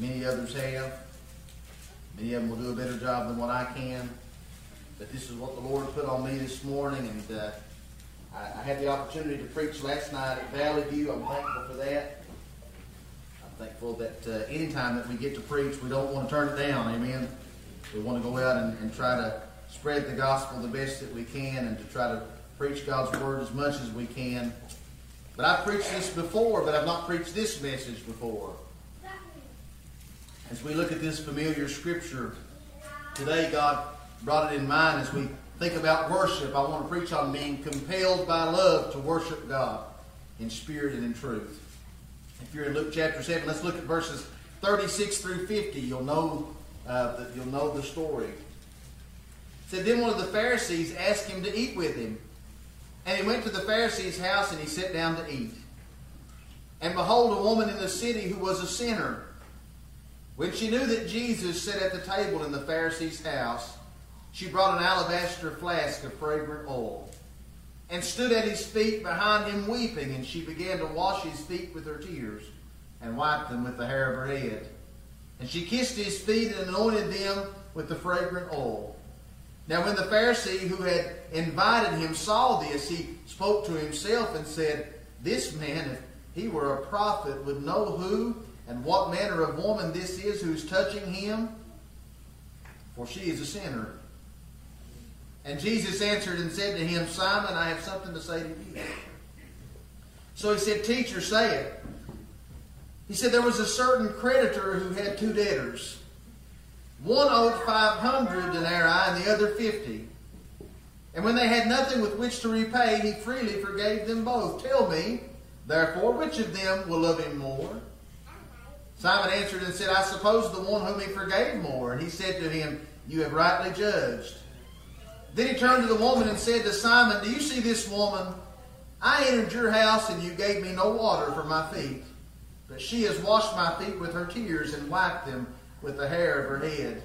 many others have. Many of them will do a better job than what I can. But this is what the Lord put on me this morning, and uh, I, I, had the opportunity to preach last night at Valley View. I'm thankful for that. I'm thankful that uh, anytime that we get to preach, we don't want to turn it down. Amen. We want to go out and, and try to spread the gospel the best that we can and to try to preach God's word as much as we can. But I've preached this before, but I've not preached this message before. As we look at this familiar scripture, today God brought it in mind as we think about worship. I want to preach on being compelled by love to worship God in spirit and in truth. If you're in Luke chapter 7, let's look at verses 36 through 50. You'll know, uh, the, you'll know the story. It said, Then one of the Pharisees asked him to eat with him. And he went to the Pharisee's house and he sat down to eat. And behold, a woman in the city who was a sinner when she knew that Jesus sat at the table in the Pharisee's house, she brought an alabaster flask of fragrant oil and stood at his feet behind him weeping, and she began to wash his feet with her tears and wiped them with the hair of her head. And she kissed his feet and anointed them with the fragrant oil. Now, when the Pharisee who had invited him saw this, he spoke to himself and said, This man, if he were a prophet, would know who and what manner of woman this is who's touching him? For she is a sinner. And Jesus answered and said to him, Simon, I have something to say to you. So he said, Teacher, say it. He said, There was a certain creditor who had two debtors. One owed 500 denarii and the other 50. And when they had nothing with which to repay, he freely forgave them both. Tell me, therefore, which of them will love him more? Simon answered and said, I suppose the one whom he forgave more. And he said to him, You have rightly judged. Then he turned to the woman and said to Simon, Do you see this woman? I entered your house and you gave me no water for my feet. But she has washed my feet with her tears and wiped them with the hair of her head.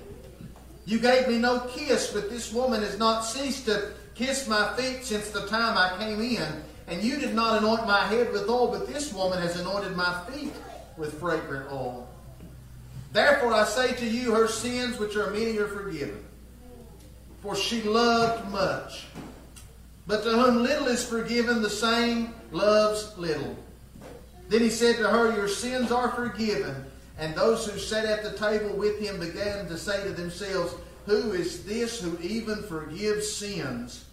You gave me no kiss, but this woman has not ceased to kiss my feet since the time I came in. And you did not anoint my head with oil, but this woman has anointed my feet with fragrant oil. Therefore I say to you, her sins, which are many, are forgiven. For she loved much. But to whom little is forgiven, the same loves little. Then he said to her, Your sins are forgiven. And those who sat at the table with him began to say to themselves, Who is this who even forgives sins?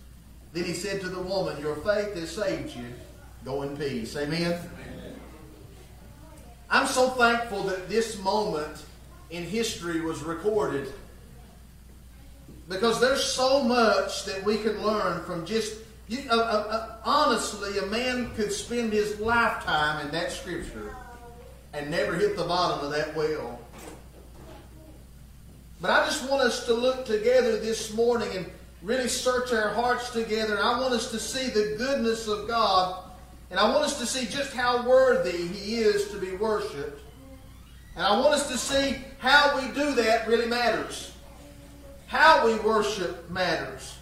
Then he said to the woman, Your faith has saved you. Go in peace. Amen. I'm so thankful that this moment in history was recorded. Because there's so much that we can learn from just you, uh, uh, uh, honestly a man could spend his lifetime in that scripture and never hit the bottom of that well. But i just want us to look together this morning and really search our hearts together. I want us to see the goodness of god and I want us to see just how worthy He is to be worshiped. And I want us to see how we do that really matters. How we worship matters.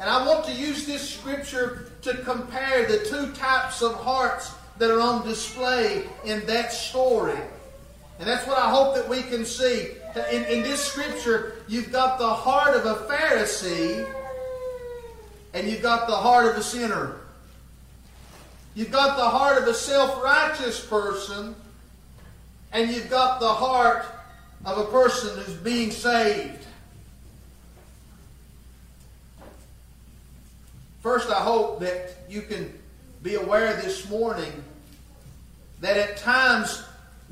And I want to use this scripture to compare the two types of hearts that are on display in that story. And that's what I hope that we can see. In, in this scripture, you've got the heart of a Pharisee and you've got the heart of a sinner. You've got the heart of a self righteous person, and you've got the heart of a person who's being saved. First, I hope that you can be aware this morning that at times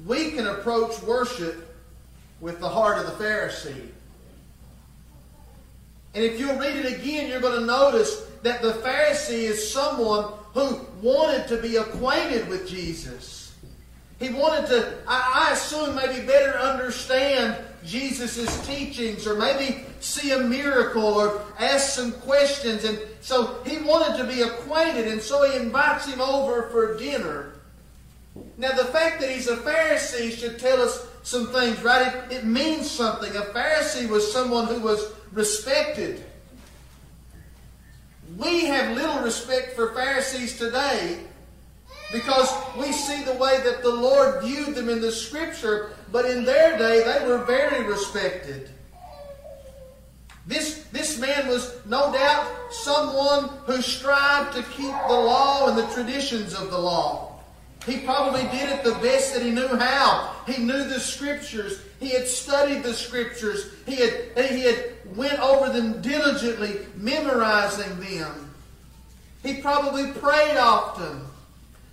we can approach worship with the heart of the Pharisee. And if you'll read it again, you're going to notice that the Pharisee is someone who wanted to be acquainted with Jesus. He wanted to, I, assume, maybe better understand Jesus' teachings or maybe see a miracle or ask some questions. And so he wanted to be acquainted, and so he invites him over for dinner. Now, the fact that he's a Pharisee should tell us some things, right? It, it means something. A Pharisee was someone who was respected. We have little respect for Pharisees today Because we see the way that the Lord viewed them in the Scripture, but in their day they were very respected. This, this man was no doubt someone who strived to keep the law and the traditions of the law. He probably did it the best that he knew how. He knew the scriptures. He had studied the scriptures. He had, he had went over them diligently, memorizing them. He probably prayed often.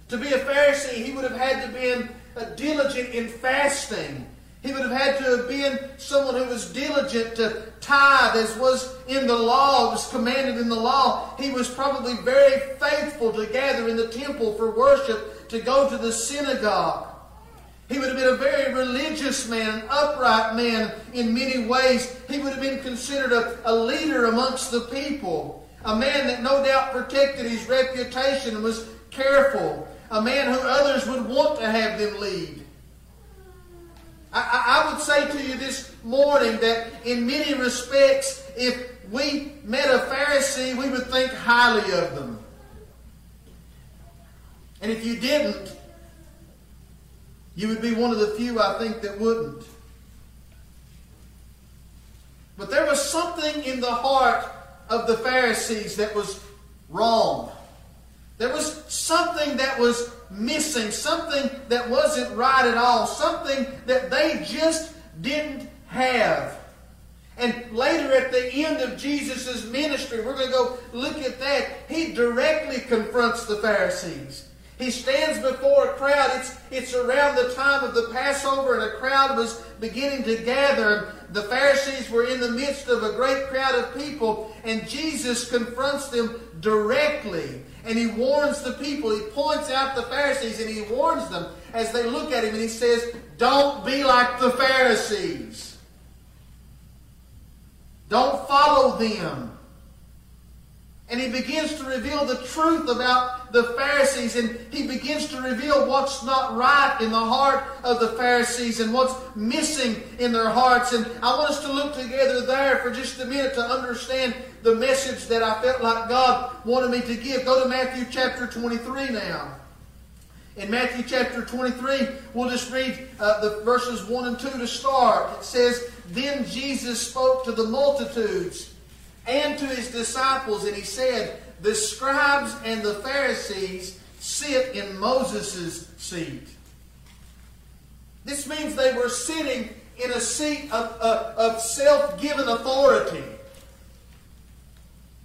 To be a Pharisee, he would have had to been uh, diligent in fasting. He would have had to have been someone who was diligent to tithe as was in the law, was commanded in the law. He was probably very faithful to gather in the temple for worship, to go to the synagogue. He would have been a very religious man, an upright man in many ways. He would have been considered a, a leader amongst the people. A man that no doubt protected his reputation and was careful. A man who others would want to have them lead. I, I, would say to you this morning that in many respects, if we met a Pharisee, we would think highly of them. And if you didn't, you would be one of the few, I think, that wouldn't. But there was something in the heart of the Pharisees that was wrong. There was something that was missing, something that wasn't right at all, something that they just didn't have. And later at the end of Jesus' ministry, we're going to go look at that. He directly confronts the Pharisees. He stands before a crowd. It's, it's around the time of the Passover, and a crowd was beginning to gather. The Pharisees were in the midst of a great crowd of people, and Jesus confronts them directly. And he warns the people. He points out the Pharisees, and he warns them as they look at him, and he says, Don't be like the Pharisees. Don't follow them. And he begins to reveal the truth about the Pharisees, and he begins to reveal what's not right in the heart of the Pharisees and what's missing in their hearts. And I want us to look together there for just a minute to understand the message that I felt like God wanted me to give. Go to Matthew chapter 23 now. In Matthew chapter 23, we'll just read uh, the verses 1 and 2 to start. It says, Then Jesus spoke to the multitudes and to his disciples, and he said, The scribes and the Pharisees sit in Moses' seat. This means they were sitting in a seat of, of, of self given authority.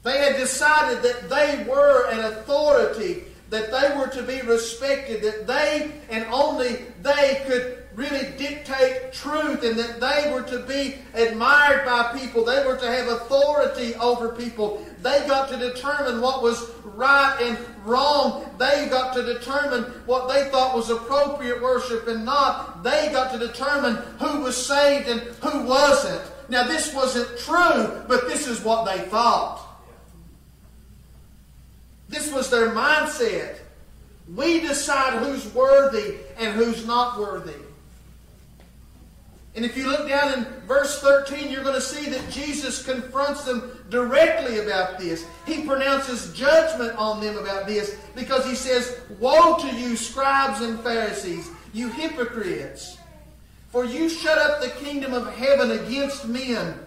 They had decided that they were an authority, that they were to be respected, that they and only they could really dictate truth and that they were to be admired by people. They were to have authority over people. They got to determine what was right and wrong. They got to determine what they thought was appropriate worship and not. They got to determine who was saved and who wasn't. Now, this wasn't true, but this is what they thought. This was their mindset. We decide who's worthy and who's not worthy. And if you look down in verse 13, you're going to see that Jesus confronts them directly about this. He pronounces judgment on them about this because he says, Woe to you, scribes and Pharisees, you hypocrites! For you shut up the kingdom of heaven against men.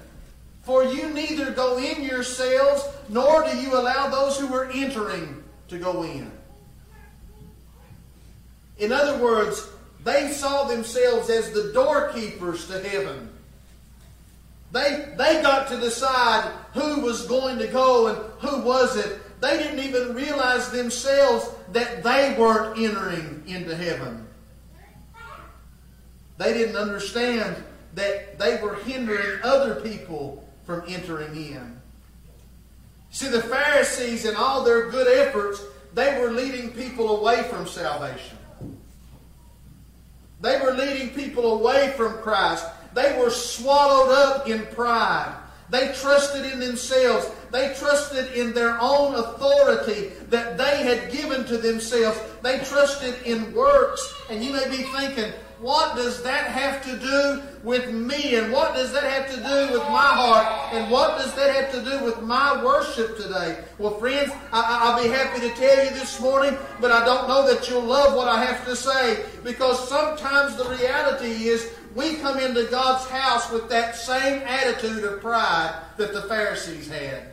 For you neither go in yourselves, nor do you allow those who are entering to go in. In other words, they saw themselves as the doorkeepers to heaven. They, they got to decide who was going to go and who wasn't. They didn't even realize themselves that they weren't entering into heaven. They didn't understand that they were hindering other people from entering in. See, the Pharisees, in all their good efforts, they were leading people away from salvation. They were leading people away from Christ. They were swallowed up in pride. They trusted in themselves. They trusted in their own authority. that they had given to themselves. They trusted in works. And you may be thinking, what does that have to do with me? And what does that have to do with my heart? And what does that have to do with my worship today? Well, friends, I, will be happy to tell you this morning, but I don't know that you'll love what I have to say because sometimes the reality is we come into God's house with that same attitude of pride that the Pharisees had.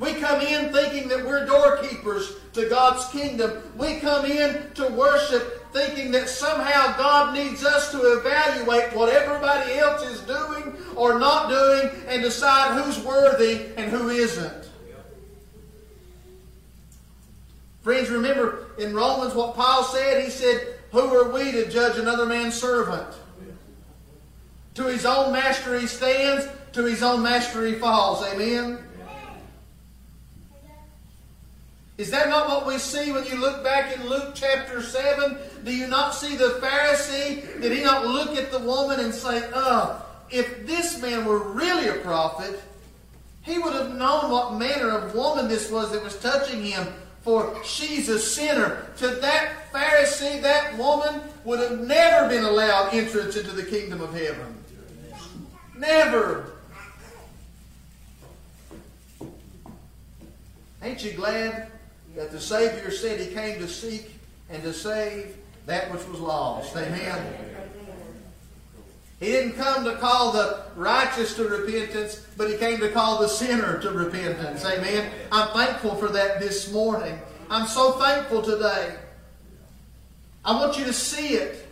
We come in thinking that we're doorkeepers to God's kingdom. We come in to worship thinking that somehow God needs us to evaluate what everybody else is doing or not doing and decide who's worthy and who isn't. Friends, remember in Romans what Paul said? He said, Who are we to judge another man's servant? To his own master he stands, to his own master he falls. Amen? Is that not what we see when you look back in Luke chapter 7? Do you not see the Pharisee? Did he not look at the woman and say, Oh, if this man were really a prophet, he would have known what manner of woman this was that was touching him, for she's a sinner. To that Pharisee, that woman would have never been allowed entrance into the kingdom of heaven. Never. Ain't you glad that the Savior said he came to seek and to save that which was lost. Amen. He didn't come to call the righteous to repentance, but he came to call the sinner to repentance. Amen. I'm thankful for that this morning. I'm so thankful today. I want you to see it.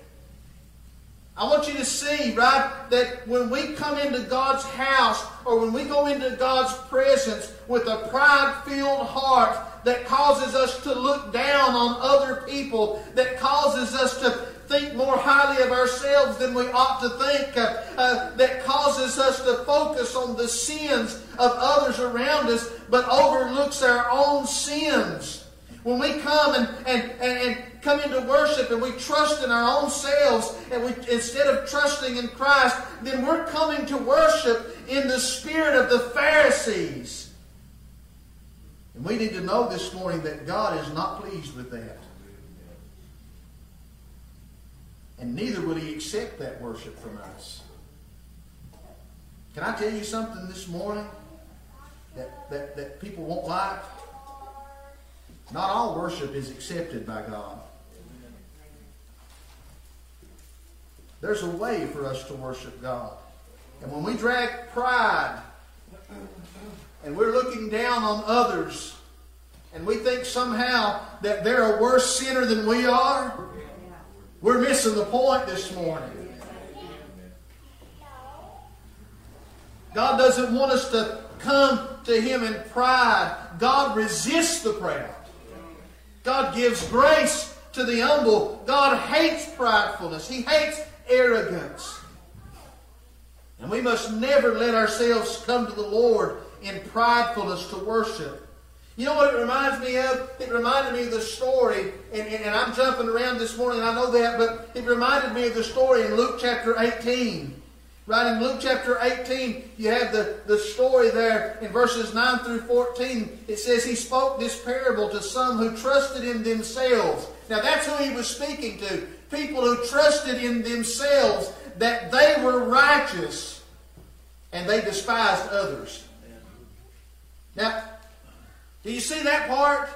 I want you to see, right, that when we come into God's house or when we go into God's presence with a pride filled heart, that causes us to look down on other people, that causes us to think more highly of ourselves than we ought to think, uh, uh, that causes us to focus on the sins of others around us, but overlooks our own sins. When we come and, and, and, and, come into worship and we trust in our own selves and we instead of trusting in Christ, then we're coming to worship in the spirit of the Pharisees. And we need to know this morning that God is not pleased with that. And neither will He accept that worship from us. Can I tell you something this morning that, that, that people won't like? Not all worship is accepted by God. There's a way for us to worship God. And when we drag pride and we're looking down on others and we think somehow that they're a worse sinner than we are, we're missing the point this morning. God doesn't want us to come to Him in pride. God resists the proud. God gives grace to the humble. God hates pridefulness. He hates arrogance. And we must never let ourselves come to the Lord in pridefulness to worship. You know what it reminds me of? It reminded me of the story, and, and, and, I'm jumping around this morning, I know that, but it reminded me of the story in Luke chapter 18. Right in Luke chapter 18, you have the, the story there in verses 9 through 14. It says, He spoke this parable to some who trusted in themselves. Now that's who he was speaking to. People who trusted in themselves that they were righteous and they despised others. Now, do you see that part?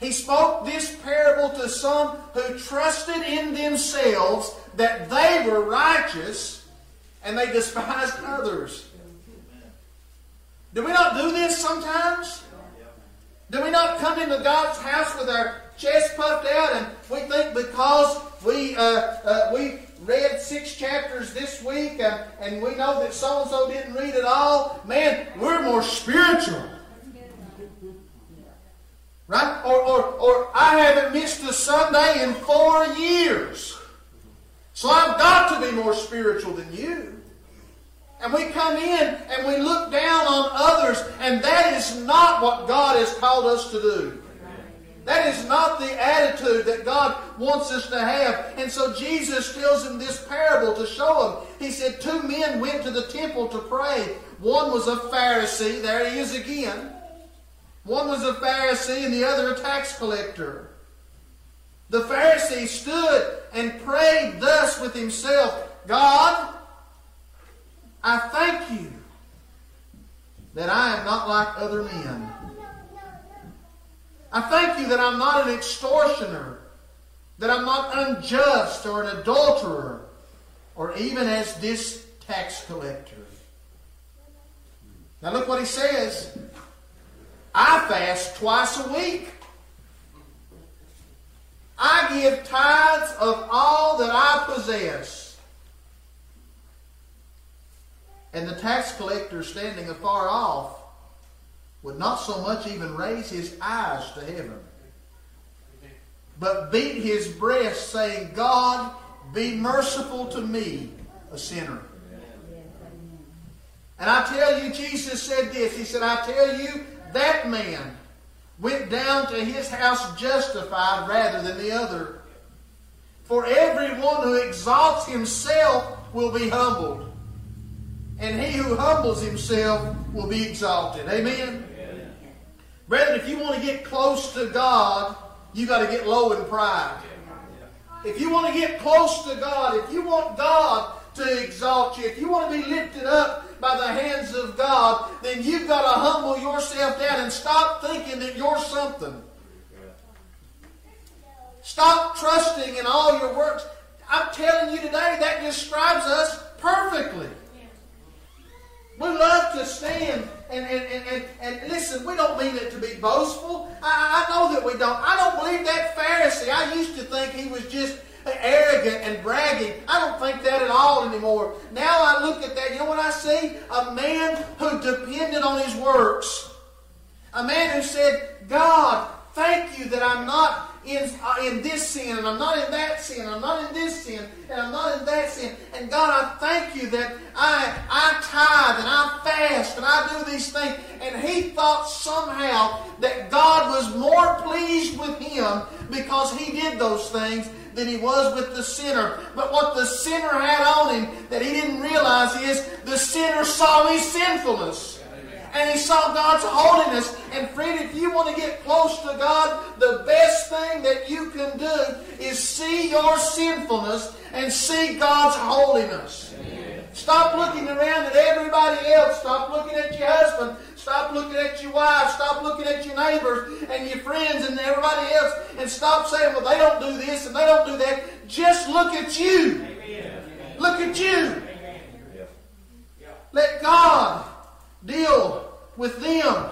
He spoke this parable to some who trusted in themselves that they were righteous and they despised others. Do we not do this sometimes? Do we not come into God's house with our chest puffed out and we think because we, uh, uh, we read six chapters this week and, and we know that so and so didn't read it all, man, we're more spiritual. Right? Or, or, or I haven't missed a Sunday in four years. So I've got to be more spiritual than you. And we come in and we look down on others, and that is not what God has called us to do. That is not the attitude that God wants us to have. And so Jesus tells him this parable to show him. He said, Two men went to the temple to pray. One was a Pharisee, there he is again. One was a Pharisee and the other a tax collector. The Pharisee stood and prayed thus with himself God, I thank you that I am not like other men. I thank you that I'm not an extortioner, that I'm not unjust or an adulterer, or even as this tax collector. Now look what he says. I fast twice a week. I give tithes of all that I possess. And the tax collector standing afar off would not so much even raise his eyes to heaven, but beat his breast, saying, God, be merciful to me, a sinner. And I tell you, Jesus said this. He said, I tell you, that man went down to his house justified rather than the other. For everyone who exalts himself will be humbled, and he who humbles himself will be exalted. Amen? Brethren, if you want to get close to God, you got to get low in pride. If you want to get close to God, if you want God to exalt you, if you want to be lifted up by the hands of God, then you've got to humble yourself down and stop thinking that you're something. Stop trusting in all your works. I'm telling you today, that describes us perfectly. We love to stand and, and, and, and, and listen, we don't mean it to be boastful. I, I know that we don't. I don't believe that Pharisee. I used to think he was just arrogant and bragging. I don't think that at all anymore. Now I look at that, you know what I see? A man who depended on his works. A man who said, God, thank you that I'm not in, uh, in this sin, and I'm not in that sin, I'm not in this sin, and I'm not in that sin. And God, I thank you that I, I tithe and I fast and I do these things. And he thought somehow that God was more pleased with him because he did those things than he was with the sinner. But what the sinner had on him that he didn't realize is the sinner saw his sinfulness. And he saw God's holiness. And friend, if you want to get close to God, the best thing that you can do is see your sinfulness and see God's holiness. Stop looking around at everybody else. Stop looking at your husband. Stop looking at your wife. Stop looking at your neighbors and your friends and everybody else. And stop saying, well, they don't do this and they don't do that. Just look at you. Look at you. Let God deal with them.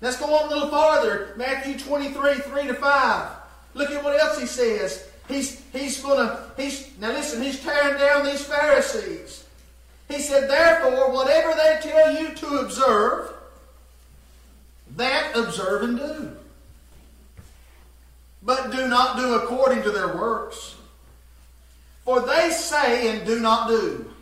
Let's go on a little farther. Matthew 23, 3 to 5. Look at what else he says. He's, he's gonna, he's, now listen, he's tearing down these Pharisees. He said, Therefore, whatever they tell you to observe, that observe and do. But do not do according to their works. For they say and do not do.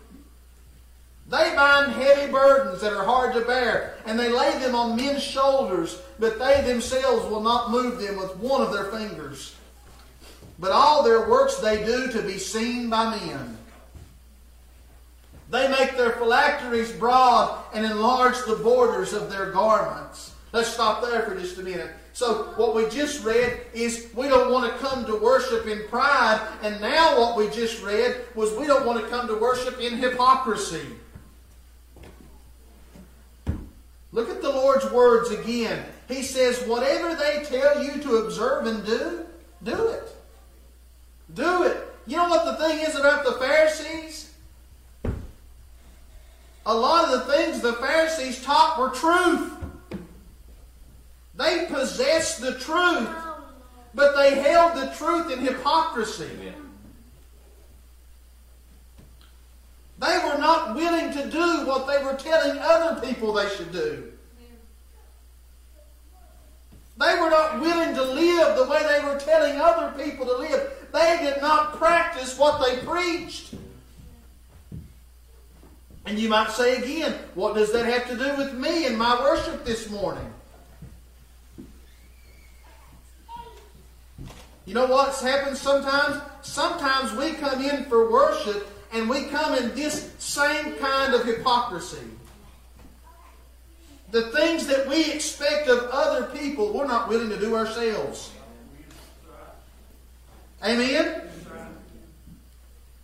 They bind heavy burdens that are hard to bear, and they lay them on men's shoulders, but they themselves will not move them with one of their fingers. But all their works they do to be seen by men. They make their phylacteries broad and enlarge the borders of their garments. Let's stop there for just a minute. So, what we just read is we don't want to come to worship in pride, and now what we just read was we don't want to come to worship in hypocrisy. Look at the Lord's words again. He says, Whatever they tell you to observe and do, do it. Do it. You know what the thing is about the Pharisees? a lot of the things the Pharisees taught were truth. They possessed the truth, but they held the truth in hypocrisy. They were not willing to do what they were telling other people they should do. They were not willing to live the way they were telling other people to live. They did not practice what they preached. And you might say again, what does that have to do with me and my worship this morning? You know what's happened sometimes? Sometimes we come in for worship and we come in this same kind of hypocrisy. The things that we expect of other people, we're not willing to do ourselves. Amen?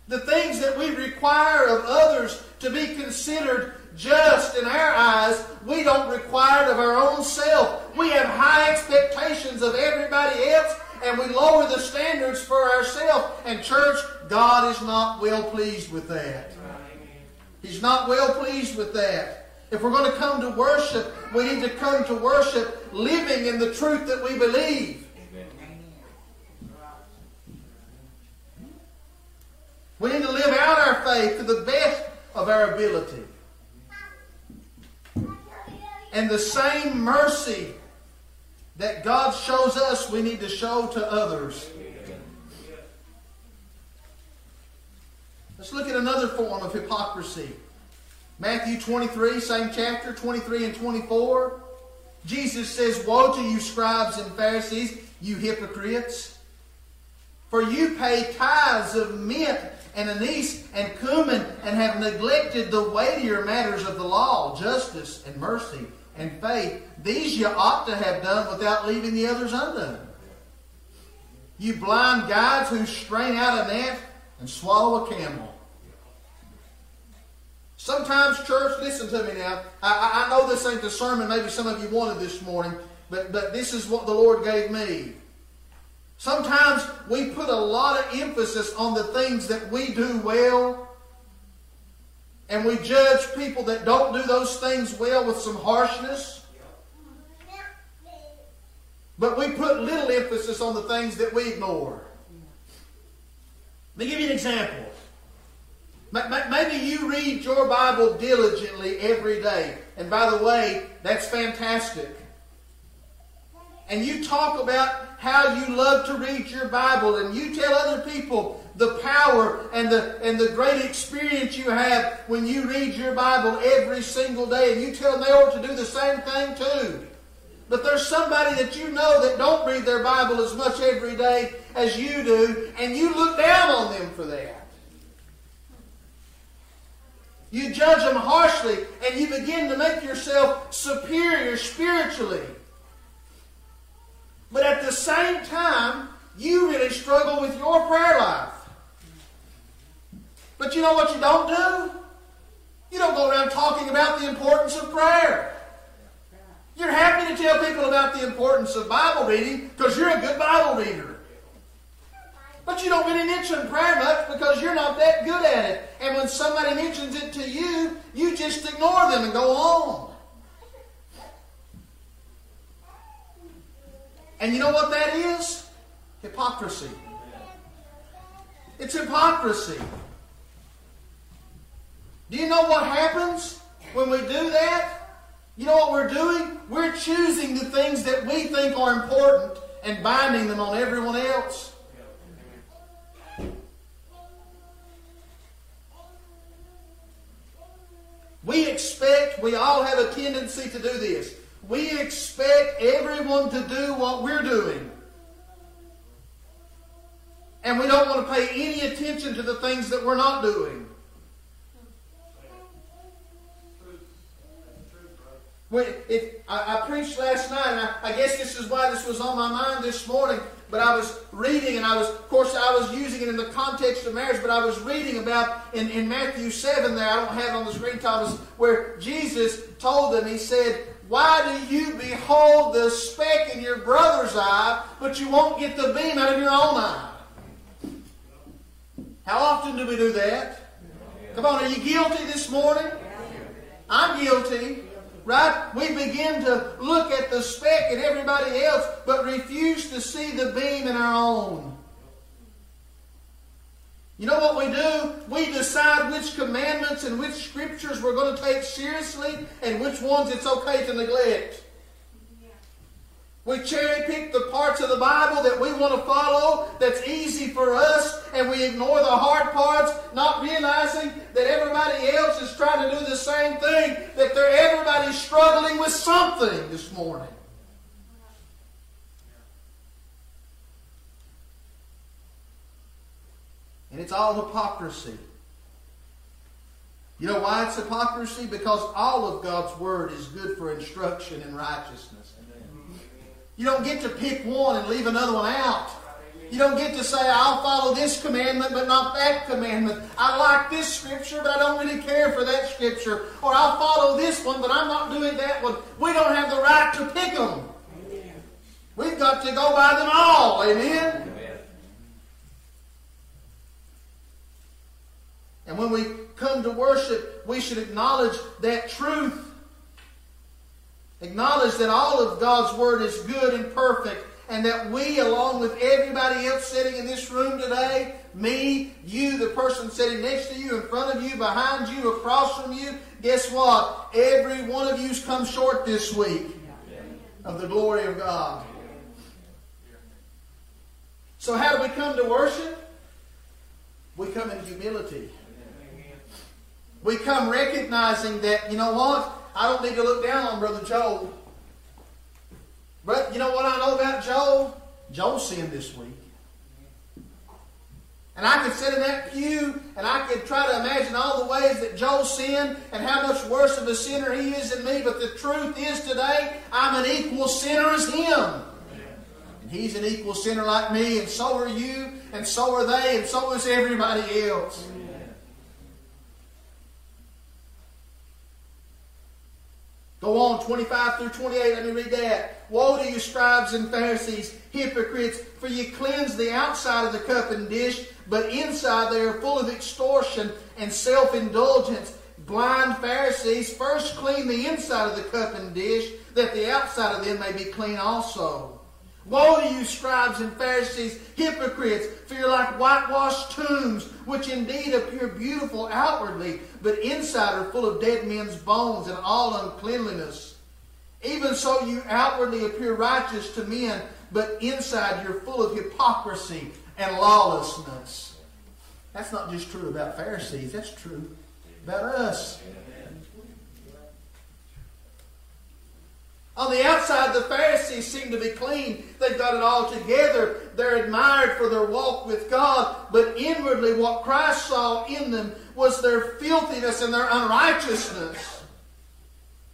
The things that we require of others to be considered just in our eyes, we don't require it of our own self. We have high expectations of everybody else, and we lower the standards for ourselves. And, church, God is not well pleased with that. He's not well pleased with that. If we're going to come to worship, we need to come to worship living in the truth that we believe. We need to live out our faith to the best of our ability. And the same mercy that God shows us, we need to show to others. Let's look at another form of hypocrisy. Matthew 23, same chapter, 23 and 24. Jesus says, Woe to you, scribes and Pharisees, you hypocrites! For you pay tithes of mint and anise and cumin and have neglected the weightier matters of the law, justice and mercy and faith. These you ought to have done without leaving the others undone. You blind guides who strain out a gnat and swallow a camel. Sometimes, church, listen to me now. I, I know this ain't the sermon maybe some of you wanted this morning, but, but this is what the Lord gave me. Sometimes we put a lot of emphasis on the things that we do well, and we judge people that don't do those things well with some harshness. But we put little emphasis on the things that we ignore. Let me give you an example. Maybe you read your Bible diligently every day. And by the way, that's fantastic. And you talk about how you love to read your Bible and you tell other people the power and the, and the great experience you have when you read your Bible every single day and you tell them they ought to do the same thing too. But there's somebody that you know that don't read their Bible as much every day as you do, and you look down on them for that. You judge them harshly, and you begin to make yourself superior spiritually. But at the same time, you really struggle with your prayer life. But you know what you don't do? You don't go around talking about the importance of prayer. You're happy to tell people about the importance of Bible reading because you're a good Bible reader. But you don't really mention prayer much because you're not that good at it. And when somebody mentions it to you, you just ignore them and go on. And you know what that is? Hypocrisy. It's hypocrisy. Do you know what happens when we do that? You know what we're doing? We're choosing the things that we think are important and binding them on everyone else. We expect, we all have a tendency to do this. We expect everyone to do what we're doing. And we don't want to pay any attention to the things that we're not doing. When, if, I, I, preached last night, and I, I, guess this is why this was on my mind this morning. But I was reading, and I was, of course, I was using it in the context of marriage. But I was reading about in, in Matthew seven. There, I don't have it on the screen, Thomas, where Jesus told them. He said, "Why do you behold the speck in your brother's eye, but you won't get the beam out of your own eye?" How often do we do that? Come on, are you guilty this morning? I'm guilty right? We begin to look at the speck in everybody else, but refuse to see the beam in our own. You know what we do? We decide which commandments and which scriptures we're going to take seriously and which ones it's okay to neglect. We cherry pick the parts of the Bible that we want to follow, that's easy for us, and we ignore the hard parts, not realizing that everybody else is trying to do the same thing, that they're everybody's struggling with something this morning. And it's all hypocrisy. You know why it's hypocrisy? Because all of God's Word is good for instruction in righteousness. You don't get to pick one and leave another one out. You don't get to say, I'll follow this commandment but not that commandment. I like this scripture but I don't really care for that scripture. Or I'll follow this one but I'm not doing that one. We don't have the right to pick them. We've got to go by them all. Amen? And when we come to worship, we should acknowledge that truth. Acknowledge that all of God's Word is good and perfect, and that we, along with everybody else sitting in this room today, me, you, the person sitting next to you, in front of you, behind you, across from you, guess what? Every one of you's come short this week of the glory of God. So, how do we come to worship? We come in humility. We come recognizing that, you know what? I don't need to look down on Brother Joel. But you know what I know about Joel? Joel sinned this week. And I could sit in that pew and I could try to imagine all the ways that Joel sinned and how much worse of a sinner he is than me. But the truth is today, I'm an equal sinner as him. And he's an equal sinner like me, and so are you, and so are they, and so is everybody else. Go on, 25 through 28, let me read that. Woe to you, scribes and Pharisees, hypocrites, for you cleanse the outside of the cup and dish, but inside they are full of extortion and self indulgence. Blind Pharisees, first clean the inside of the cup and dish, that the outside of them may be clean also. Woe to you, scribes and Pharisees, hypocrites, for you're like whitewashed tombs, which indeed appear beautiful outwardly, but inside are full of dead men's bones and all uncleanliness. Even so, you outwardly appear righteous to men, but inside you're full of hypocrisy and lawlessness. That's not just true about Pharisees, that's true about us. On the outside, the Pharisees seem to be clean. They've got it all together. They're admired for their walk with God. But inwardly, what Christ saw in them was their filthiness and their unrighteousness.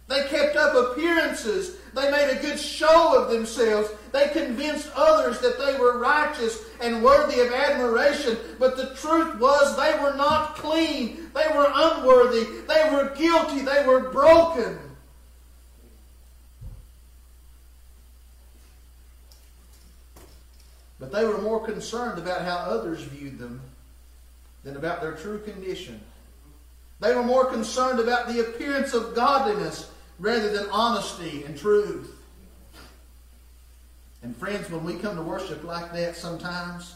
They kept up appearances. They made a good show of themselves. They convinced others that they were righteous and worthy of admiration. But the truth was they were not clean. They were unworthy. They were guilty. They were broken. But they were more concerned about how others viewed them than about their true condition. They were more concerned about the appearance of godliness rather than honesty and truth. And friends, when we come to worship like that sometimes,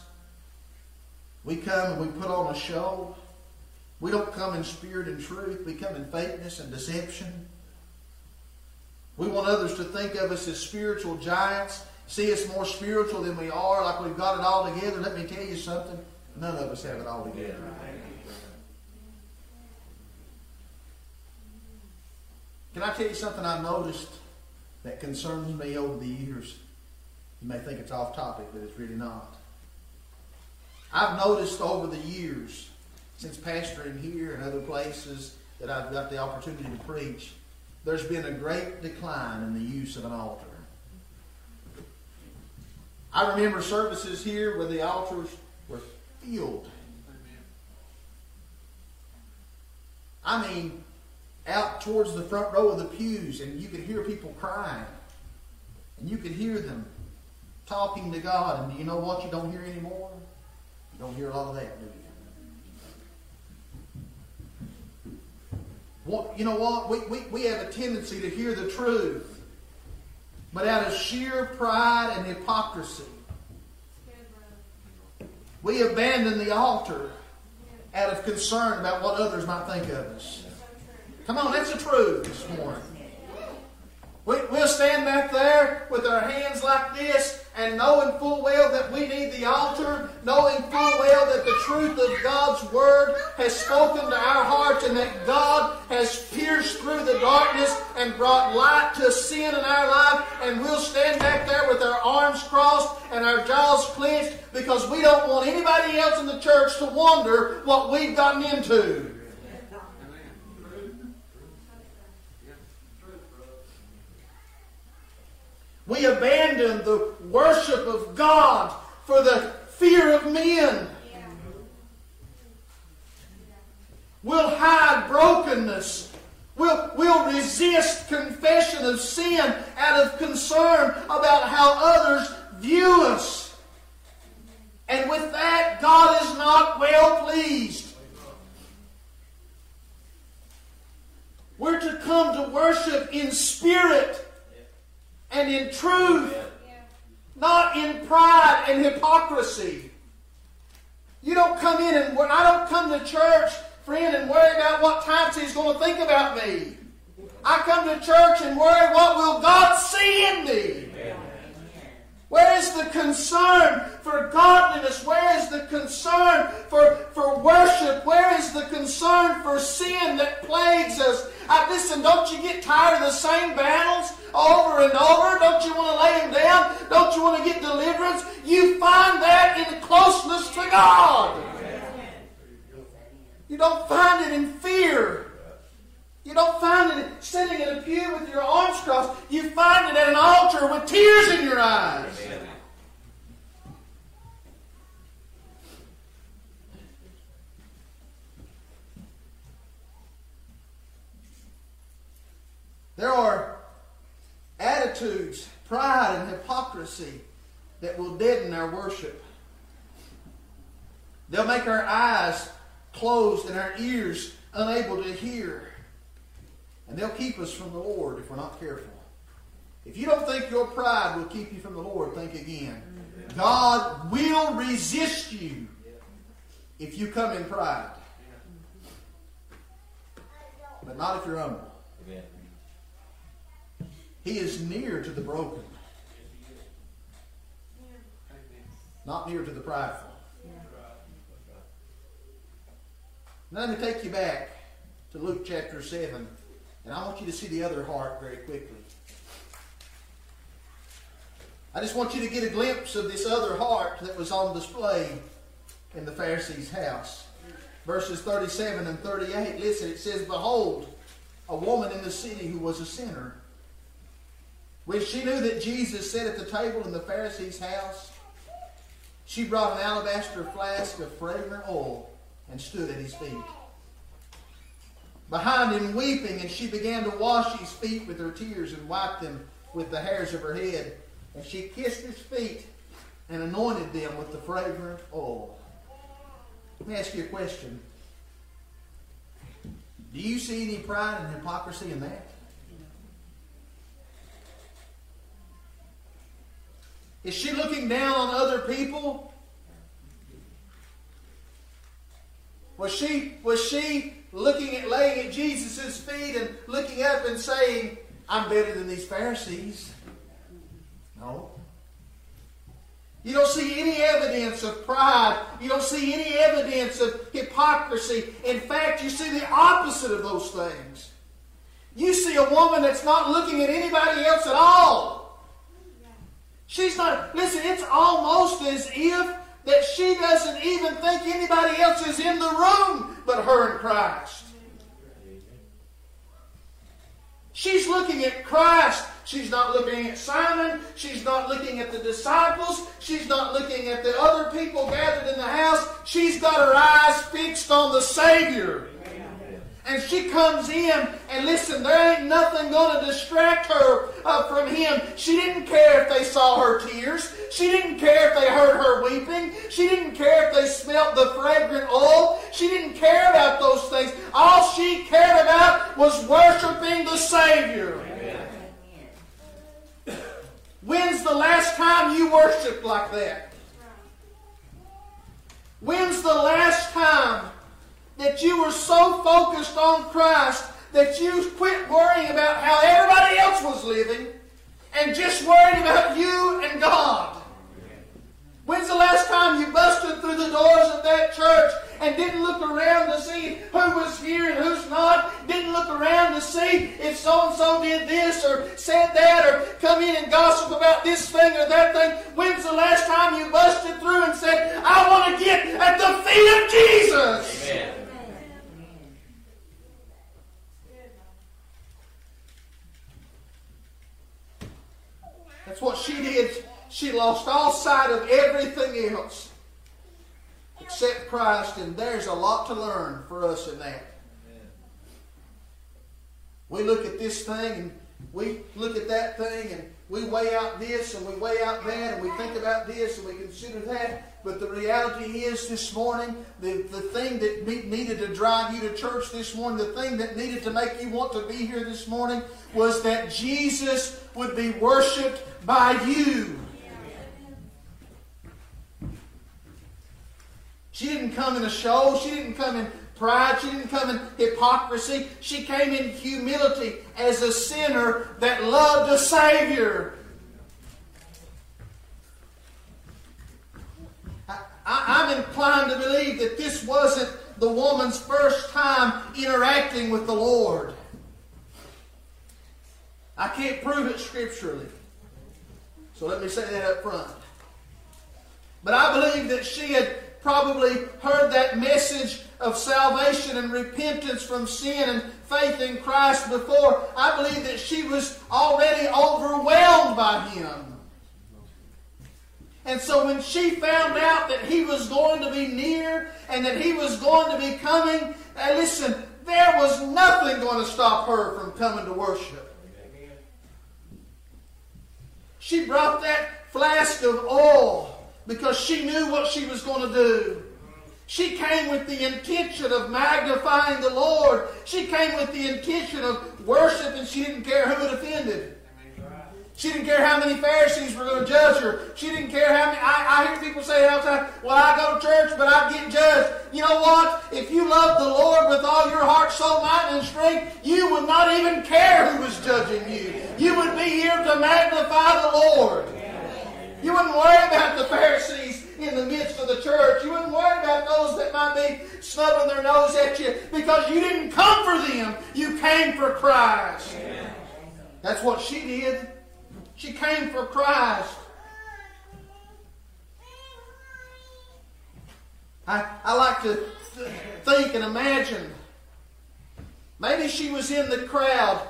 we come and we put on a show. We don't come in spirit and truth. We come in fakeness and deception. We want others to think of us as spiritual giants see us more spiritual than we are, like we've got it all together. Let me tell you something. None of us have it all together. Can I tell you something I've noticed that concerns me over the years? You may think it's off topic, but it's really not. I've noticed over the years, since pastoring here and other places that I've got the opportunity to preach, there's been a great decline in the use of an altar. I remember services here where the altars were filled. I mean, out towards the front row of the pews, and you could hear people crying. And you could hear them talking to God. And you know what you don't hear anymore? You don't hear a lot of that, do you? What, you know what? We, we, we have a tendency to hear the truth but out of sheer pride and hypocrisy. We abandon the altar out of concern about what others might think of us. Come on, that's the truth this morning. We, will stand back there with our hands like this and knowing full well that we need the altar, knowing full well that the truth of God's word has spoken to our hearts and that God has pierced through the darkness and brought light to sin in our life, and we'll stand back there with our arms crossed and our jaws clenched because we don't want anybody else in the church to wonder what we've gotten into. We abandon the worship of God for the fear of men. We'll hide brokenness. We'll, we'll resist confession of sin out of concern about how others view us. And with that, God is not well pleased. We're to come to worship in spirit and in truth, not in pride and hypocrisy. You don't come in and I don't come to church, friend, and worry about what times he's going to think about me. I come to church and worry what will God see in me. Where is the concern for godliness? Where is the concern for, for worship? Where is the concern for sin that plagues us? I, listen, don't you get tired of the same battles over and over? Don't you want to lay them down? Don't you want to get deliverance? You find that in closeness to God. You don't find it in fear. You don't find it sitting in a pew with your arms crossed. You find it at an altar with tears in your eyes. There are attitudes, pride, and hypocrisy that will deaden our worship. They'll make our eyes closed and our ears unable to hear. And they'll keep us from the Lord if we're not careful. If you don't think your pride will keep you from the Lord, think again. God will resist you if you come in pride. But not if you're humble. He is near to the broken, not near to the prideful. Now let me take you back to Luke chapter 7, and I want you to see the other heart very quickly. I just want you to get a glimpse of this other heart that was on display in the Pharisee's house. Verses 37 and 38, listen, it says, Behold, a woman in the city who was a sinner. When she knew that Jesus sat at the table in the Pharisee's house, she brought an alabaster flask of fragrant oil and stood at his feet. Behind him, weeping, and she began to wash his feet with her tears and wiped them with the hairs of her head. And she kissed his feet and anointed them with the fragrant oil. Let me ask you a question. Do you see any pride and hypocrisy in that? Is she looking down on other people? Was she, was she looking at laying at Jesus' feet and looking up and saying, I'm better than these Pharisees? No. You don't see any evidence of pride. You don't see any evidence of hypocrisy. In fact, you see the opposite of those things. You see a woman that's not looking at anybody else at all. She's not, listen, it's almost as if that she doesn't even think anybody else is in the room but her and Christ. She's looking at Christ. She's not looking at Simon. She's not looking at the disciples. She's not looking at the other people gathered in the house. She's got her eyes fixed on the Savior. And she comes in, and listen, there ain't nothing going to distract her uh, from him. She didn't care if they saw her tears. She didn't care if they heard her weeping. She didn't care if they smelt the fragrant oil. She didn't care about those things. All she cared about was worshiping the Savior. Amen. When's the last time you worshiped like that? When's the last time that you were so focused on Christ that you quit worrying about how everybody else was living and just worried about you and God. When's the last time you busted through the doors of that church and didn't look around to see who was here and who's not? Didn't look around to see if so and so did this or said that or come in and gossip about this thing or that thing? When's the last time you busted through and said, I want to get at the feet of Jesus? Amen. That's what she did. She lost all sight of everything else except Christ, and there's a lot to learn for us in that. We look at this thing and we look at that thing and we weigh out this and we weigh out that and we think about this and we consider that but the reality is this morning, the, the thing that needed to drive you to church this morning, the thing that needed to make you want to be here this morning was that Jesus would be worshiped by you. She didn't come in a show. She didn't come in pride. She didn't come in hypocrisy. She came in humility as a sinner that loved a Savior. I, am inclined to believe that this wasn't the woman's first time interacting with the Lord. I can't prove it scripturally. So let me say that up front. But I believe that she had probably heard that message of salvation and repentance from sin and faith in Christ before, I believe that she was already overwhelmed by him. And so when she found out that he was going to be near and that he was going to be coming, uh, listen, there was nothing going to stop her from coming to worship. She brought that flask of oil because she knew what she was going to do. She came with the intention of magnifying the Lord. She came with the intention of worship, and she didn't care who it offended. She didn't care how many Pharisees were going to judge her. She didn't care how many. I, I hear people say all the time, well, I go to church, but I get judged. You know what? If you love the Lord with all your heart, soul, mind, and strength, you would not even care who was judging you. You would be here to magnify the Lord. You wouldn't worry about the Pharisees in the midst of the church. You wouldn't worry about those that might be snubbing their nose at you because you didn't come for them. You came for Christ. That's what she did. She came for Christ. I, I like to th- think and imagine. Maybe she was in the crowd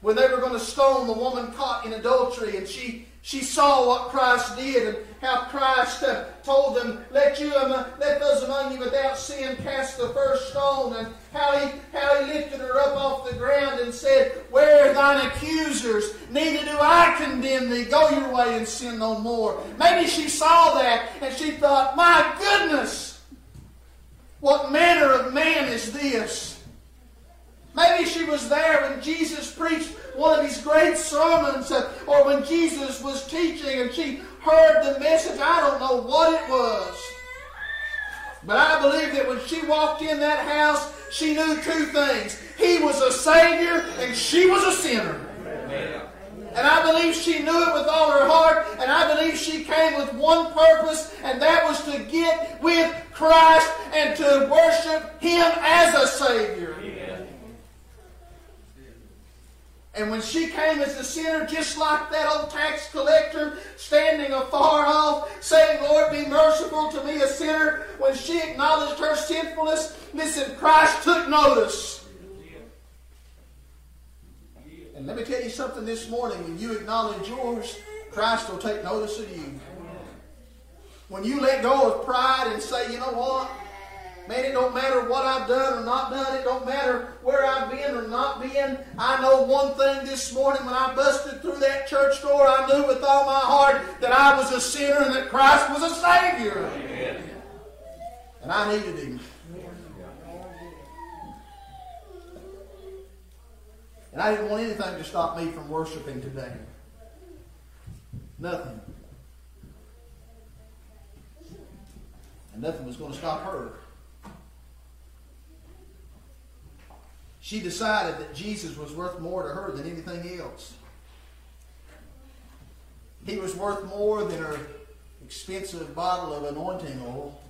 when they were going to stone the woman caught in adultery and she she saw what Christ did and how Christ uh, told them, "Let you, um, let those among you without sin cast the first stone," and how he how he lifted her up off the ground and said, "Where are thine accusers? Neither do I condemn thee. Go your way and sin no more." Maybe she saw that and she thought, "My goodness, what manner of man is this?" Maybe she was there when Jesus preached one of his great sermons, uh, or when Jesus was teaching and she heard the message. I don't know what it was. But I believe that when she walked in that house, she knew two things. He was a Savior and she was a sinner. And I believe she knew it with all her heart, and I believe she came with one purpose, and that was to get with Christ and to worship Him as a Savior. And when she came as a sinner, just like that old tax collector standing afar off, saying, Lord, be merciful to me, a sinner, when she acknowledged her sinfulness, listen, Christ took notice. And let me tell you something this morning. When you acknowledge yours, Christ will take notice of you. When you let go of pride and say, you know what? Man, it don't matter what I've done or not done. It don't matter where I've been or not been. I know one thing this morning when I busted through that church door, I knew with all my heart that I was a sinner and that Christ was a Savior. Amen. And I needed Him. And I didn't want anything to stop me from worshiping today. Nothing. And nothing was going to stop her. She decided that Jesus was worth more to her than anything else. He was worth more than her expensive bottle of anointing oil.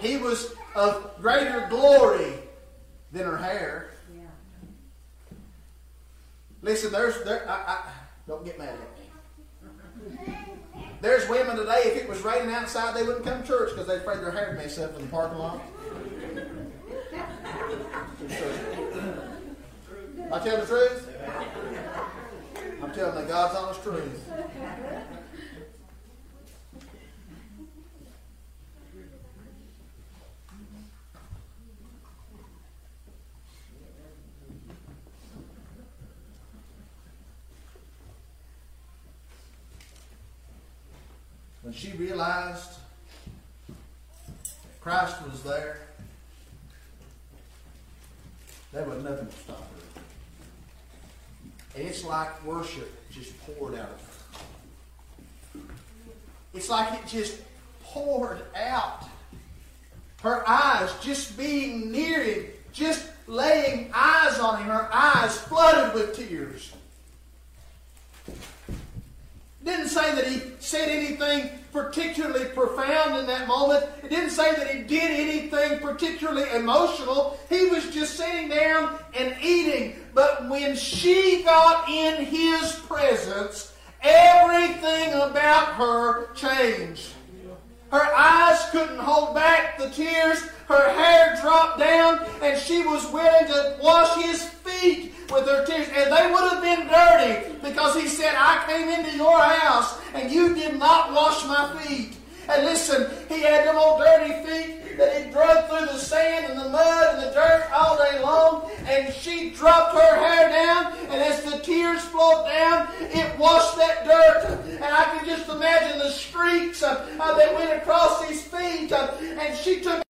He was of greater glory than her hair. Listen, there's there. I, I, don't get mad at me. There's women today. If it was raining outside, they wouldn't come to church because they're afraid their hair would mess up in the parking lot. I tell the truth? I'm telling you God's honest truth. When she realized Christ was there, there was nothing to stop her. And it's like worship just poured out of her. It's like it just poured out. Her eyes just being near him, just laying eyes on him, her eyes flooded with tears. Didn't say that he said anything particularly profound in that moment. It didn't say that he did anything particularly emotional. He was just sitting down and eating. But when she got in his presence, everything about her changed. Her eyes couldn't hold back the tears. Her hair dropped down, and she was willing to wash his feet with her tears. And they would have been dirty because he said, I came into your house and you did not wash my feet. And listen, he had them old dirty feet that he drug through the sand and the mud and the dirt all day long. And she dropped her hair down, and as the tears flowed down, it washed that dirt. And I can just imagine the streaks uh, that went across his feet. Uh, and she took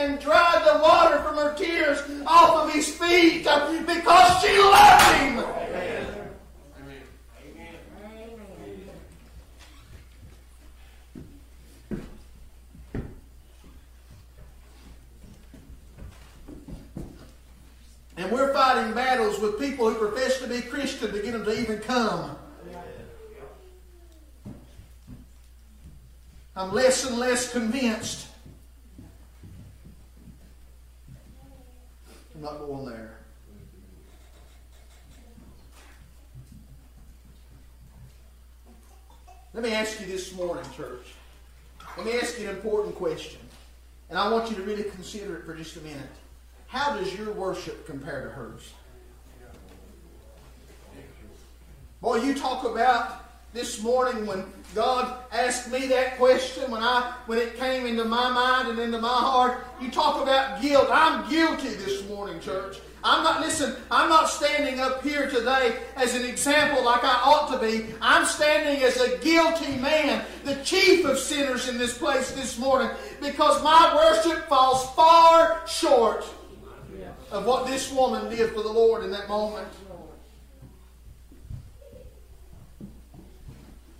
and dried the water from her tears off of his feet because she loved him. Amen. And we're fighting battles with people who profess to be Christian to get them to even come. I'm less and less convinced I'm not going there. Let me ask you this morning, church. Let me ask you an important question. And I want you to really consider it for just a minute. How does your worship compare to hers? Boy, you talk about this morning when God asked me that question, when I when it came into my mind and into my heart, you talk about guilt. I'm guilty this morning, church. I'm not, listen, I'm not standing up here today as an example like I ought to be. I'm standing as a guilty man, the chief of sinners in this place this morning, because my worship falls far short of what this woman did for the Lord in that moment.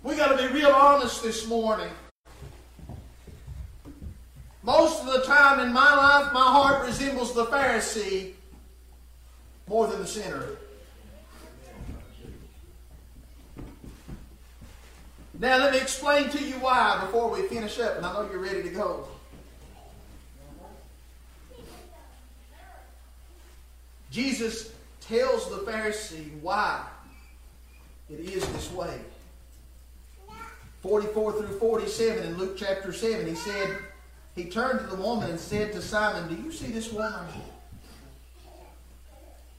We got to be real honest this morning. Most of the time in my life, my heart resembles the Pharisee more than the sinner. Now, let me explain to you why before we finish up, and I know you're ready to go. Jesus tells the Pharisee why it is this way. 44 through 47 in Luke chapter 7, he said, he turned to the woman and said to Simon, Do you see this woman?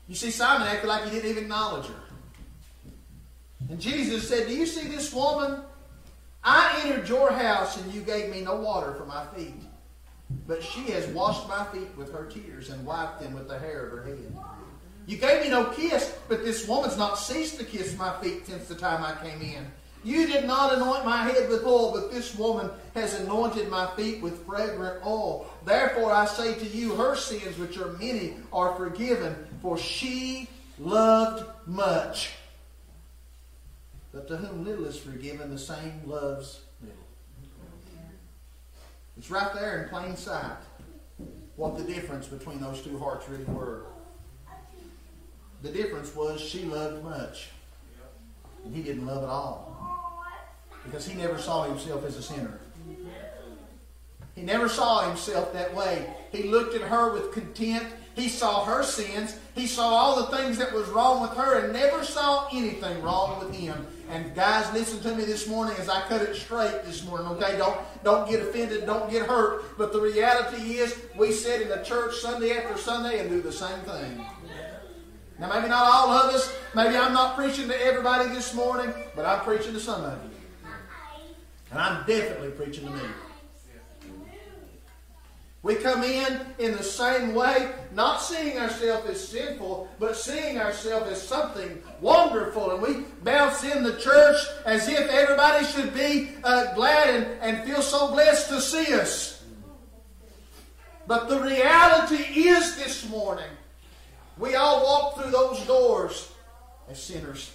You see, Simon acted like he didn't even acknowledge her. And Jesus said, Do you see this woman? I entered your house and you gave me no water for my feet. But she has washed my feet with her tears and wiped them with the hair of her head. You gave me no kiss, but this woman's not ceased to kiss my feet since the time I came in. You did not anoint my head with oil, but this woman has anointed my feet with fragrant oil. Therefore I say to you, her sins, which are many, are forgiven, for she loved much. But to whom little is forgiven, the same loves little. It's right there in plain sight what the difference between those two hearts really were. The difference was she loved much, and he didn't love at all because he never saw himself as a sinner. He never saw himself that way. He looked at her with contempt. He saw her sins. He saw all the things that was wrong with her and never saw anything wrong with him. And guys, listen to me this morning as I cut it straight this morning, okay? Don't, don't get offended, don't get hurt. But the reality is we sit in the church Sunday after Sunday and do the same thing. Now, maybe not all of us. Maybe I'm not preaching to everybody this morning, but I'm preaching to some of you. And I'm definitely preaching to me. We come in in the same way, not seeing ourselves as sinful, but seeing ourselves as something wonderful. And we bounce in the church as if everybody should be uh, glad and, and feel so blessed to see us. But the reality is this morning, we all walk through those doors as sinners.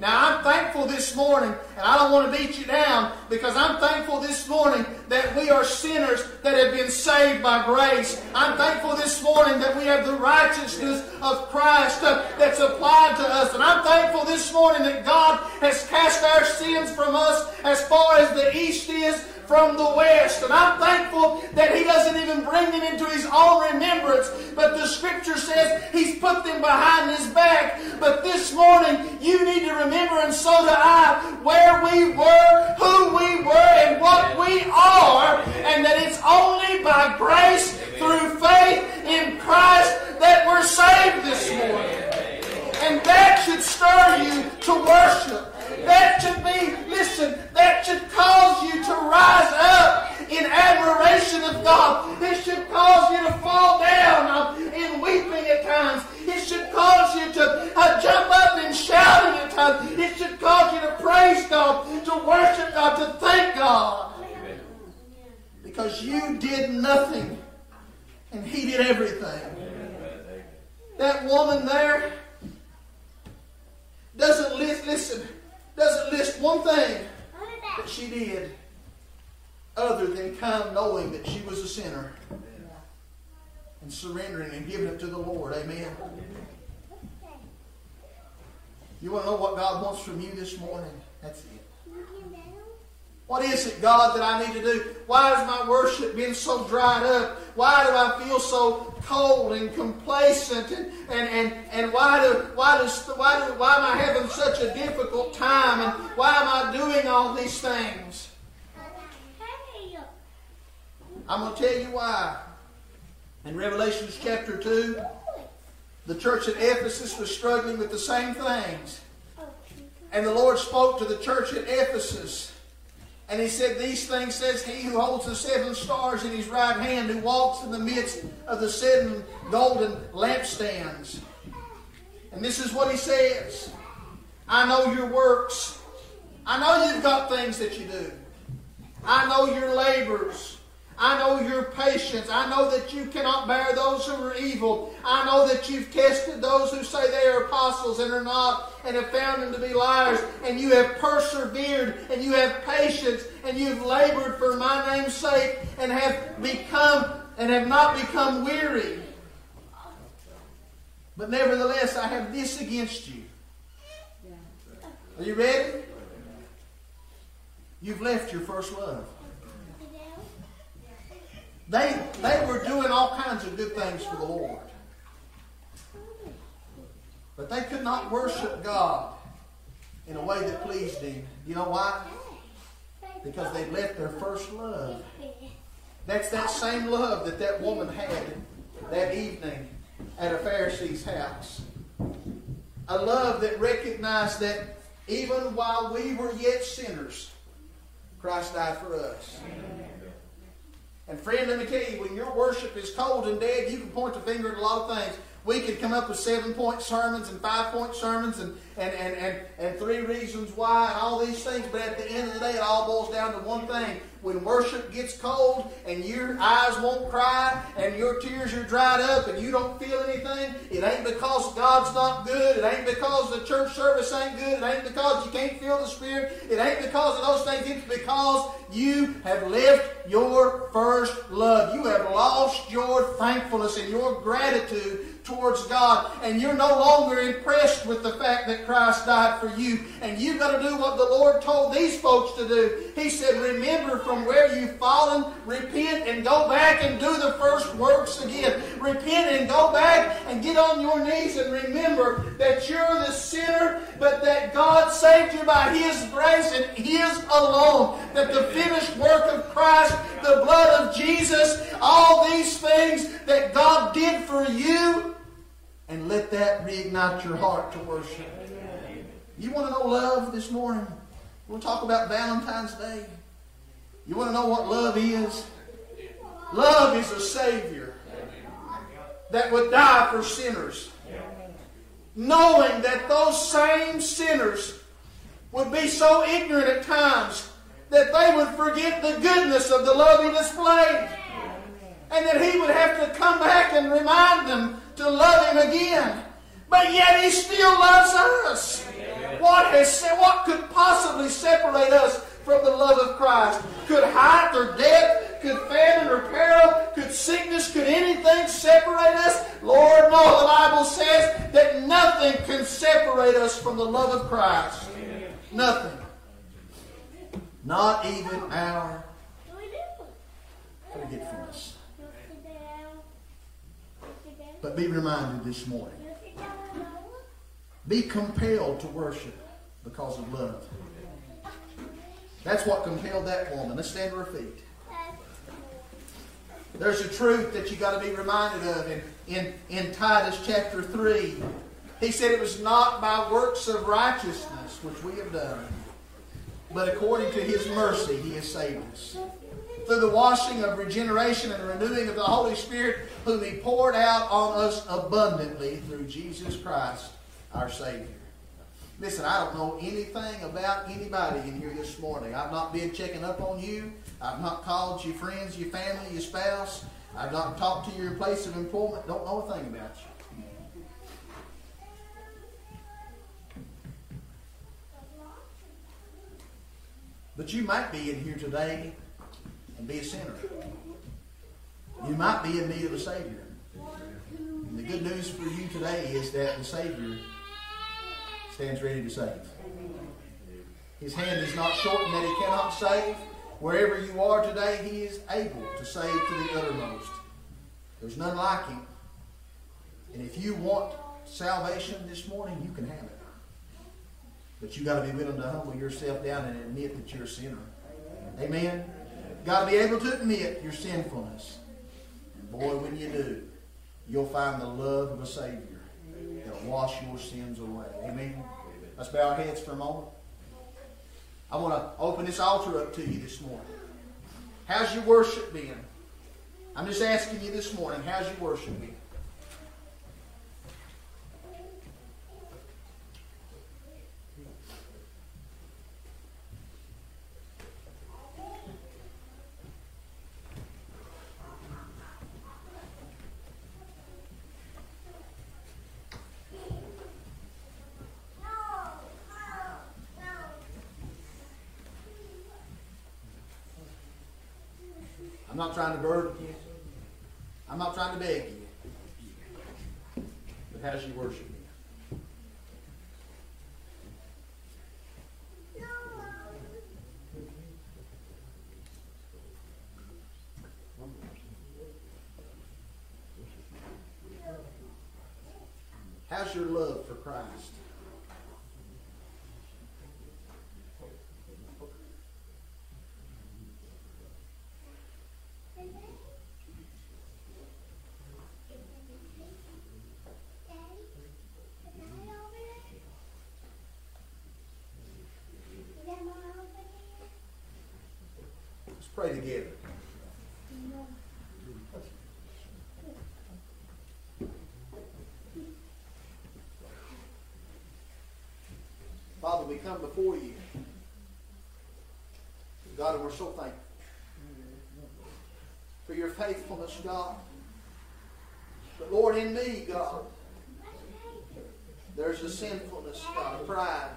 Now, I'm thankful this morning, and I don't want to beat you down because I'm thankful this morning that we are sinners that have been saved by grace. I'm thankful this morning that we have the righteousness of Christ uh, that's applied to us. And I'm thankful this morning that God has cast our sins from us as far as the east is from the west. And I'm thankful that He doesn't even bring them into His own remembrance, but the Scripture says He's put them behind His back. But this morning, you need to remember, and so do I, where we were, who we were, and what we are, and that it's only by grace through faith in Christ that we're saved this morning. And that should stir you to worship. That should be, listen, that should cause you to rise up in admiration of God. It should cause you to fall down uh, in weeping at times. It should cause you to uh, jump up and shouting at times. It should cause you to praise God, to worship God, to thank God. Because you did nothing and He did everything. That woman there doesn't list, listen doesn't list one thing that she did other than come knowing that she was a sinner and surrendering and giving it to the Lord. Amen. You want to know what God wants from you this morning? That's it. What is it, God, that I need to do? Why has my worship been so dried up? Why do I feel so cold and complacent? And, and, and, and why, do, why, does, why, do, why am I having such a difficult time? And why am I doing all these things? I'm going to tell you why. In Revelation chapter 2, the church at Ephesus was struggling with the same things. And the Lord spoke to the church at Ephesus. And he said, These things says he who holds the seven stars in his right hand, who walks in the midst of the seven golden lampstands. And this is what he says I know your works. I know you've got things that you do. I know your labors. I know your patience. I know that you cannot bear those who are evil. I know that you've tested those who say they are apostles and are not, and have found them to be liars. And you have persevered, and you have patience, and you've labored for my name's sake, and have become and have not become weary. But nevertheless, I have this against you. Are you ready? You've left your first love. They, they were doing all kinds of good things for the Lord. But they could not worship God in a way that pleased Him. You know why? Because they left their first love. That's that same love that that woman had that evening at a Pharisee's house. A love that recognized that even while we were yet sinners, Christ died for us. And friend, let me tell you, when your worship is cold and dead, you can point the finger at a lot of things. We could come up with seven point sermons and five point sermons and, and, and, and, and three reasons why and all these things, but at the end of the day, it all boils down to one thing when worship gets cold and your eyes won't cry and your tears are dried up and you don't feel anything, it ain't because God's not good. It ain't because the church service ain't good. It ain't because you can't feel the Spirit. It ain't because of those things. It's because you have left your first love. You have lost your thankfulness and your gratitude towards God, and you're no longer impressed with the fact that Christ died for you, and you've got to do what the Lord told these folks to do. He said, Remember from where you've fallen, repent and go back and do the first works again. Repent and go back and get on your knees and remember that you're the sinner, but that God saved you by His grace and His alone. That the finished work of Christ, the blood of Jesus, all these things that God did for you and let that reignite your heart to worship. You want to know love this morning? We'll talk about Valentine's Day. You want to know what love is? Love is a Savior that would die for sinners. Knowing that those same sinners would be so ignorant at times that they would forget the goodness of the love He displayed. And that He would have to come back and remind them to love Him again. But yet He still loves us. What, has, what could possibly separate us from the love of Christ? Could height or depth, could famine or peril, could sickness, could anything separate us? Lord, no. The Bible says that nothing can separate us from the love of Christ. Nothing. Not even our forgetfulness. But be reminded this morning. Be compelled to worship because of love. That's what compelled that woman. Let's stand to her feet. There's a truth that you got to be reminded of in, in, in Titus chapter 3. He said it was not by works of righteousness which we have done, but according to his mercy he has saved us. Through the washing of regeneration and renewing of the Holy Spirit, whom he poured out on us abundantly through Jesus Christ, our Savior. Listen, I don't know anything about anybody in here this morning. I've not been checking up on you. I've not called your friends, your family, your spouse. I've not talked to your place of employment. Don't know a thing about you. But you might be in here today and be a sinner. You might be in need of a Savior. And the good news for you today is that the Savior stands ready to save. His hand is not shortened that he cannot save. Wherever you are today, he is able to save to the uttermost. There's none like him. And if you want salvation this morning, you can have it. But you got to be willing to humble yourself down and admit that you're a sinner. Amen. Got to be able to admit your sinfulness. And boy, when you do, you'll find the love of a Savior that'll wash your sins away. Amen. Let's bow our heads for a moment. I want to open this altar up to you this morning. How's your worship been? I'm just asking you this morning, how's your worship been? Not trying to burden you. I'm not trying to beg you. But how's your worship? How's your love for Christ? Pray together. Father, we come before you. God, and we're so thankful for your faithfulness, God. But Lord, in me, God, there's a sinfulness, God, a pride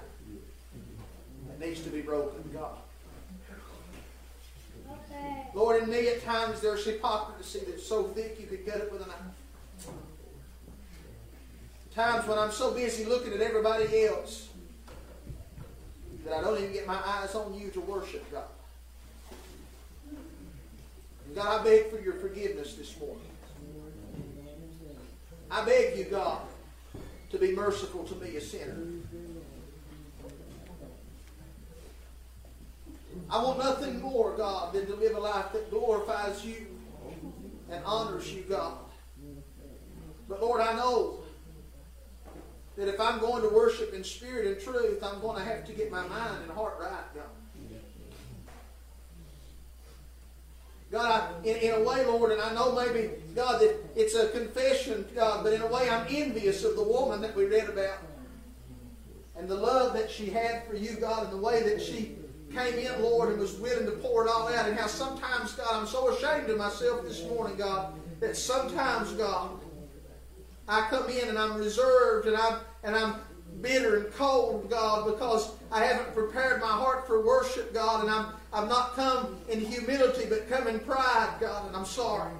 that needs to be broken, God. Lord, in me at times there's hypocrisy that's so thick you could cut it with a knife. Times when I'm so busy looking at everybody else that I don't even get my eyes on you to worship God. God, I beg for your forgiveness this morning. I beg you, God, to be merciful to me, a sinner. I want nothing more, God, than to live a life that glorifies you and honors you, God. But Lord, I know that if I'm going to worship in spirit and truth, I'm going to have to get my mind and heart right, God. God, I, in, in a way, Lord, and I know maybe, God, that it's a confession, God, but in a way I'm envious of the woman that we read about. And the love that she had for you, God, and the way that she came in, Lord, and was willing to pour it all out. And how sometimes, God, I'm so ashamed of myself this morning, God, that sometimes, God, I come in and I'm reserved and I'm and I'm bitter and cold, God, because I haven't prepared my heart for worship, God, and I'm I've not come in humility, but come in pride, God, and I'm sorry.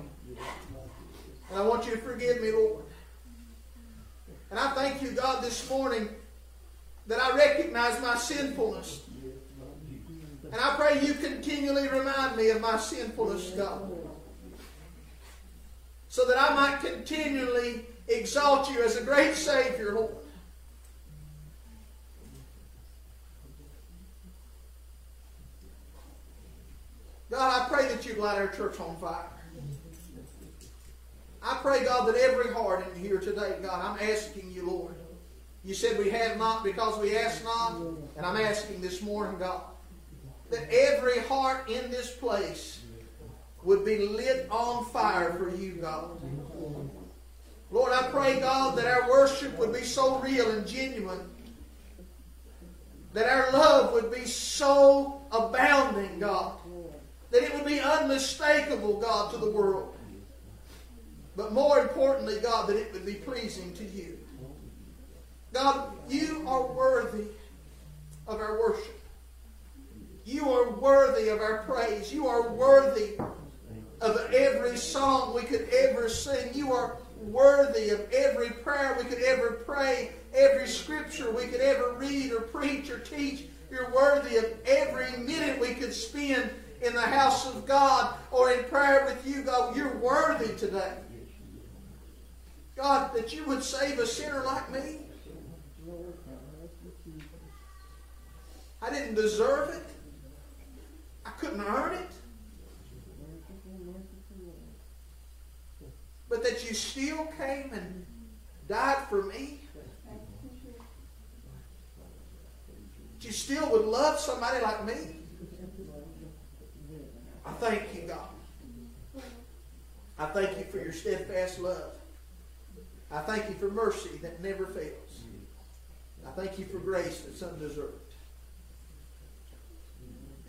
And I want you to forgive me, Lord. And I thank you, God, this morning that I recognize my sinfulness. And I pray you continually remind me of my sinfulness, God. So that I might continually exalt you as a great Savior, Lord. God, I pray that you light our church on fire. I pray, God, that every heart in here today, God, I'm asking you, Lord. You said we have not because we ask not. And I'm asking this morning, God, that every heart in this place would be lit on fire for you, God. Lord, I pray, God, that our worship would be so real and genuine. That our love would be so abounding, God. That it would be unmistakable, God, to the world. But more importantly, God, that it would be pleasing to you. God, you are worthy of our worship. You are worthy of our praise. You are worthy of every song we could ever sing. You are worthy of every prayer we could ever pray, every scripture we could ever read or preach or teach. You're worthy of every minute we could spend in the house of God or in prayer with you, God. You're worthy today. God, that you would save a sinner like me. I didn't deserve it. I couldn't earn it. But that you still came and died for me. That you still would love somebody like me. I thank you, God. I thank you for your steadfast love. I thank you for mercy that never fails. I thank you for grace that's undeserved.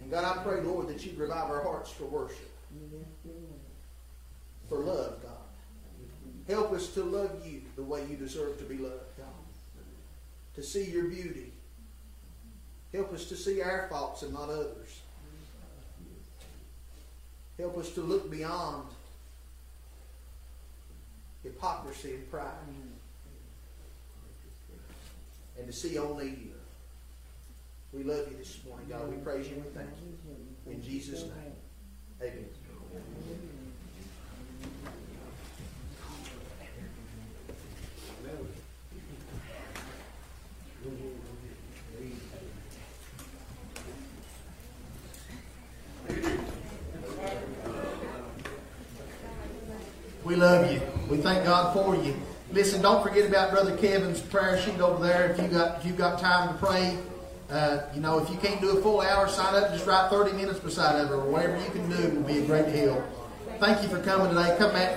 And God, I pray, Lord, that you revive our hearts for worship, for love, God. Help us to love you the way you deserve to be loved, God. To see your beauty. Help us to see our faults and not others. Help us to look beyond hypocrisy and pride. And to see only you. We love you this morning, God. We praise you and thank you. In Jesus' name. Amen. We love you. We thank God for you. Listen, don't forget about Brother Kevin's prayer sheet over there. If you got if you've got time to pray, uh, you know, if you can't do a full hour, sign up. Just write 30 minutes beside of it, or whatever you can do will be a great help. Thank you for coming today. Come back.